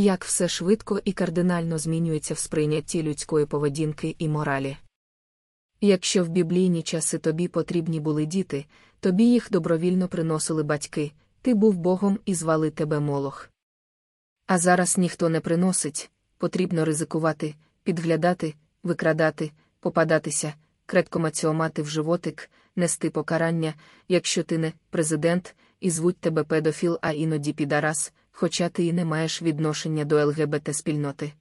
Як все швидко і кардинально змінюється в сприйнятті людської поведінки і моралі. Якщо в біблійні часи тобі потрібні були діти, тобі їх добровільно приносили батьки, ти був Богом і звали тебе Молох. А зараз ніхто не приносить, потрібно ризикувати, підглядати, викрадати, попадатися, кредкомаціомати в животик, нести покарання, якщо ти не президент, і звуть тебе педофіл, а іноді підарас, хоча ти і не маєш відношення до ЛГБТ спільноти.